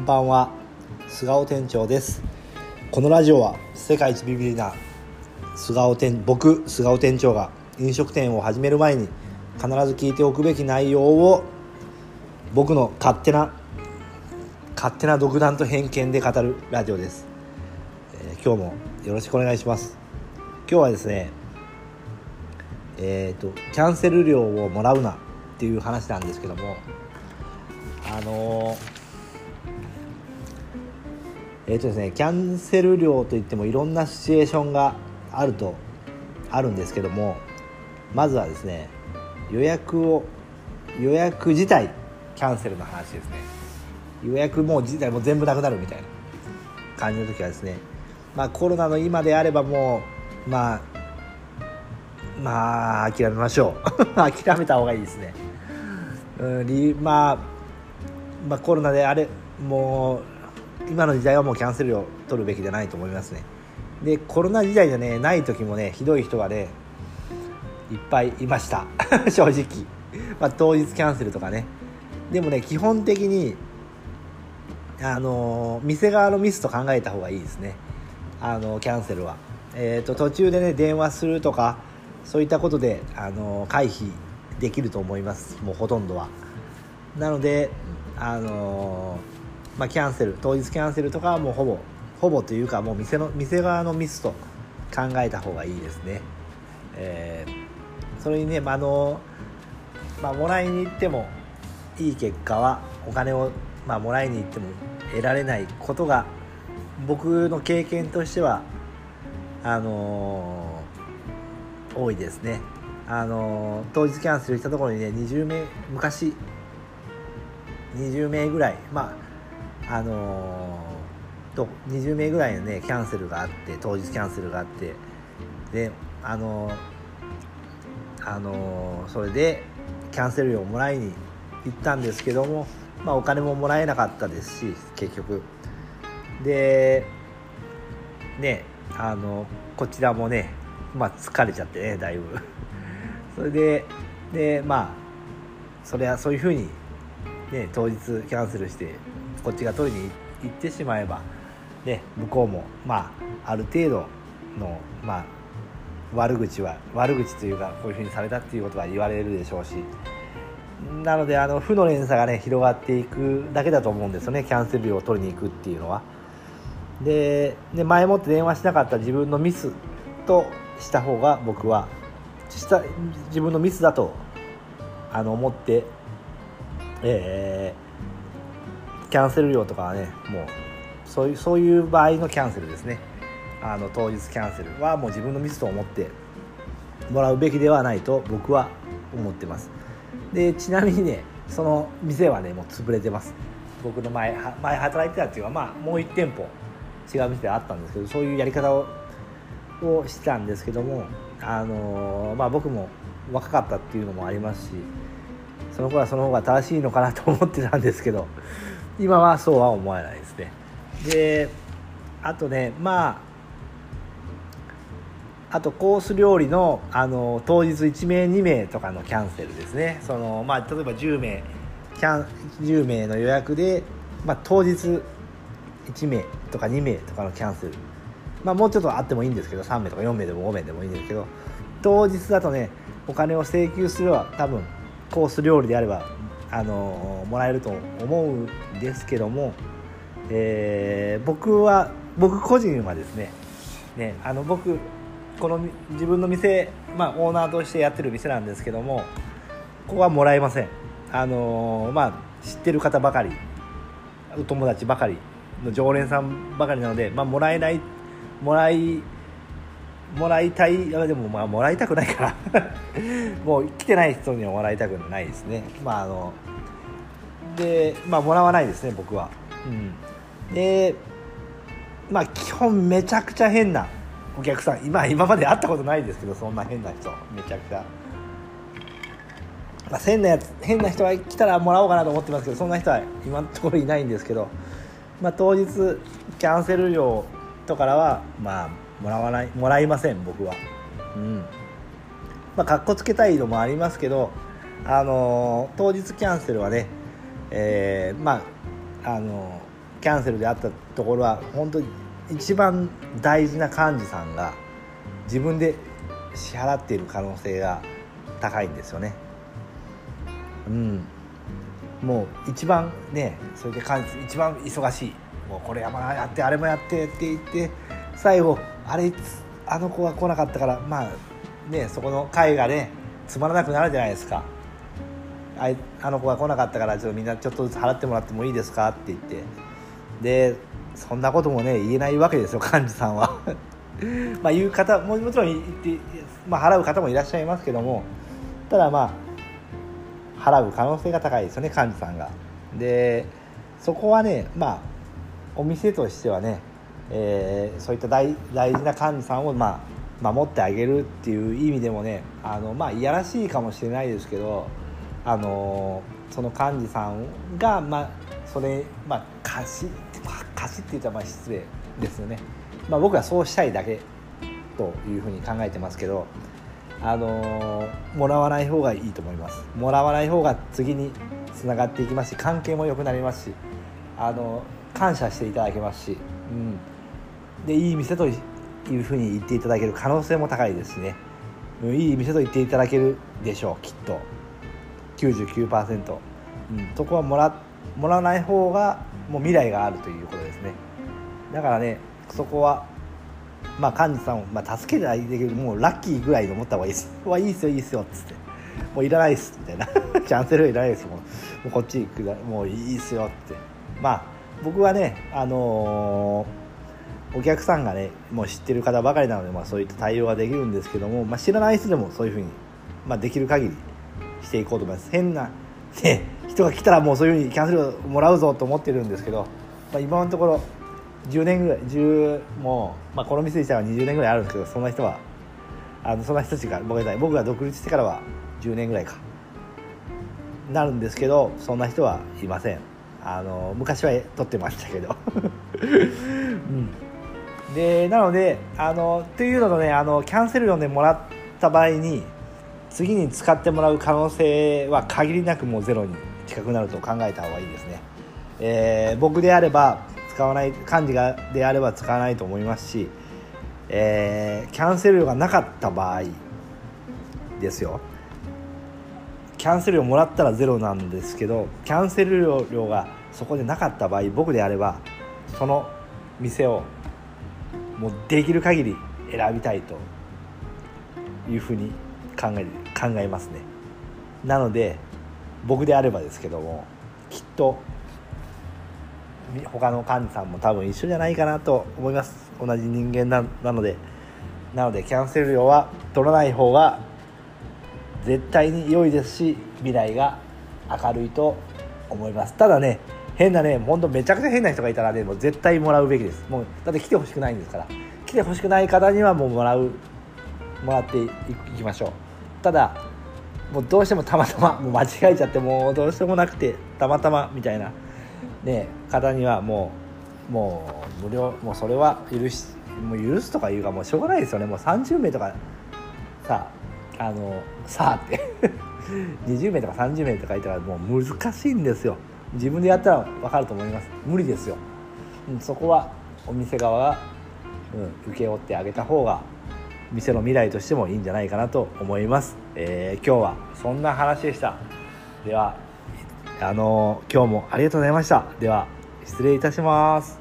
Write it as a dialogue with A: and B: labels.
A: んばんは。菅尾店長です。このラジオは世界一ビビリな菅尾店僕菅尾店長が飲食店を始める前に必ず聞いておくべき内容を僕の勝手な勝手な独断と偏見で語るラジオです、えー今日もよろしくお願いします。今日はですねえっ、とキャンセル料をもらうなっていう話なんですけどもあのーえーとですね、キャンセル料といってもいろんなシチュエーションがあるとあるんですけどもまずはですね予約を予約自体キャンセルの話ですね。予約もう自体も全部なくなるみたいな感じの時はですねまあコロナの今であればもうまあまあ諦めましょう。諦めた方がいいですね。うんまあまあコロナであれもう今の時代はもうキャンセル料取るべきじゃないと思いますね。でコロナ時代じゃねない時もねひどい人がねいっぱいいました。正直、まあ、当日キャンセルとかね。でもね基本的にあの店側のミスと考えた方がいいですね。あのキャンセルは、えー、と途中でね電話するとかそういったことであの回避できると思います。もうほとんどは。なのであのまあ、キャンセル当日キャンセルとかはもうほぼほぼというかもう店の店側のミスと考えた方がいいですね、えー、それにね、まあのまあ、もらいに行ってもいい結果はお金を、まあ、もらいに行っても得られないことが僕の経験としてはあのー多いですね。あのー当日キャンセルしたところにね20名昔20名ぐらいまああのーと20名ぐらいのねキャンセルがあって当日キャンセルがあって。であのーあのーそれでキャンセル料をもらいに行ったんですけども、まあ、お金ももらえなかったですし結局。でねあのこちらもね、まあ、疲れちゃってねだいぶ。それででまあそれはそういうふうに、ね、当日キャンセルしてこっちが取りに行ってしまえば、ね、向こうも、まあ、ある程度の、まあ、悪口は悪口というかこういうふうにされたっていうことは言われるでしょうしなのであの負の連鎖がね広がっていくだけだと思うんですよねキャンセル料を取りに行くっていうのは。でで前もって電話しなかった自分のミスとした方が僕はした自分のミスだとあの思って、えーキャンセル料とかはねもうそういうそういう場合のキャンセルですね。あの当日キャンセルはもう自分のミスと思ってもらうべきではないと僕は思ってます。でちなみにねその店はねもう潰れてます。僕の前前働いてたっていうかまあもう1店舗違う店であったんですけどそういうやり方ををしてたんですけどもあのーまあ僕も若かったっていうのもありますしその頃はその方が正しいのかなと思ってたんですけど今はそうは思わないですね。であとねまああとコース料理のあの当日1名2名とかのキャンセルですね。その、まあ、例えば10名キャン10名の予約で、まあ、当日1名とか2名とかのキャンセル、まあ、もうちょっとあってもいいんですけど3名とか4名でも5名でもいいんですけど当日だとねお金を請求すれば多分コース料理であればあのもらえると思うんですけども、えー僕は僕個人はですねねあの僕この自分の店、まあ、オーナーとしてやってる店なんですけどもここはもらえません。あのまあ知ってる方ばかりお友達ばかりの常連さんばかりなので、まあ、もらえないもらいもらいたいでもまあもらいたくないから。もう来てない人にはもらいたくないですね。まああのでまあもらわないですね僕は。うん。でまあ基本めちゃくちゃ変なお客さん。今今まで会ったことないですけどそんな変な人。めちゃくちゃ、まあ、変なやつ変な人が来たらもらおうかなと思ってますけどそんな人は今のところいないんですけど、まあ、当日キャンセル料とからはまあもらわないもらいません僕は。うん。まあかっこつけたいのもありますけどあのー当日キャンセルはねえーまああのーキャンセルであったところは本当に一番大事な幹事さんが自分で支払っている可能性が高いんですよね。うん、もう一番ねそれで幹事一番忙しい。もうこれややってあれもやってって言って最後あれあの子が来なかったからまあねそこの会がねつまらなくなるじゃないですか。ああの子が来なかったからちょっとみんなちょっとずつ払ってもらってもいいですか？って言って。でそんなこともね言えないわけですよ幹事さんは。まあ言う方ももちろん言って、まあ、払う方もいらっしゃいますけども。ただまあ払う可能性が高いですよね幹事さんが。でそこはねまあお店としてはね、えー、そういった大大事な幹事さんをまあ守ってあげるっていう意味でもねあのまあいやらしいかもしれないですけどあのその幹事さんが、まあ、それ、まあ、貸し、貸しって言ったらまあ失礼ですよね、まあ、僕はそうしたいだけというふうに考えてますけど、あのもらわない方がいいと思います。もらわない方が次につながっていきますし関係も良くなりますし、あの感謝していただけますし、うん、でいい店というふうに言っていただける可能性も高いですね。いい店と言っていただけるでしょうきっと。99%、うん、そこはもらもらわない方がもう未来があるということですね。だからねそこはまあ幹事さんを、まあ、助けてあげるもうラッキーぐらいで思った方がいいです「わいいっすよいいっすよ」っつって「もういらないっす」みたいな「キャンセルいらないですもうもうこっち行くもういいっすよ」って。まあ僕はねあのー、お客さんがねもう知ってる方ばかりなので、まあ、そういった対応ができるんですけども、まあ、知らない人でもそういうふうに、まあ、できる限りしていこうと思います。変な、ね、人が来たらもうそういうふうにキャンセルをもらうぞと思ってるんですけど、まあ、今のところ10年ぐらい10もう、まあ、この店自体は20年ぐらいあるんですけどそんな人はあのそんな人たちが僕が僕が独立してからは10年ぐらいかなるんですけどそんな人はいません。あの昔は撮ってましたけど、うん、でなのであのというのとねあのキャンセル料でもらった場合に次に使ってもらう可能性は限りなくもうゼロに近くなると考えた方がいいですね、えー、僕であれば使わない漢字がであれば使わないと思いますし、えー、キャンセル料がなかった場合ですよ。キャンセル料もらったらゼロなんですけどキャンセル料がそこでなかった場合僕であればその店をもうできる限り選びたいというふうに考え考えますね。なので僕であればですけどもきっと他の幹事さんも多分一緒じゃないかなと思います。同じ人間ななので。なのでキャンセル料は取らない方が絶対に良いですし未来が明るいと思います。ただね変なね本当めちゃくちゃ変な人がいたらねもう絶対もらうべきです。もうだって来てほしくないんですから。来てほしくない方にはもうもらうもらっていきましょう。ただもうどうしてもたまたまもう間違えちゃってもうどうしてもなくてたまたまみたいな、ね、方にはもうもう無料もうそれは許しもう許すとかいうかもうしょうがないですよね。もう30名とかさあのさあって。20名とか30名とかいたらもう難しいんですよ。自分でやったら分かると思います。無理ですよ、うん、そこはお店側が、うん、請け負ってあげた方が店の未来としてもいいんじゃないかなと思います、えー、今日はそんな話でした。ではあの今日もありがとうございました。では失礼いたします。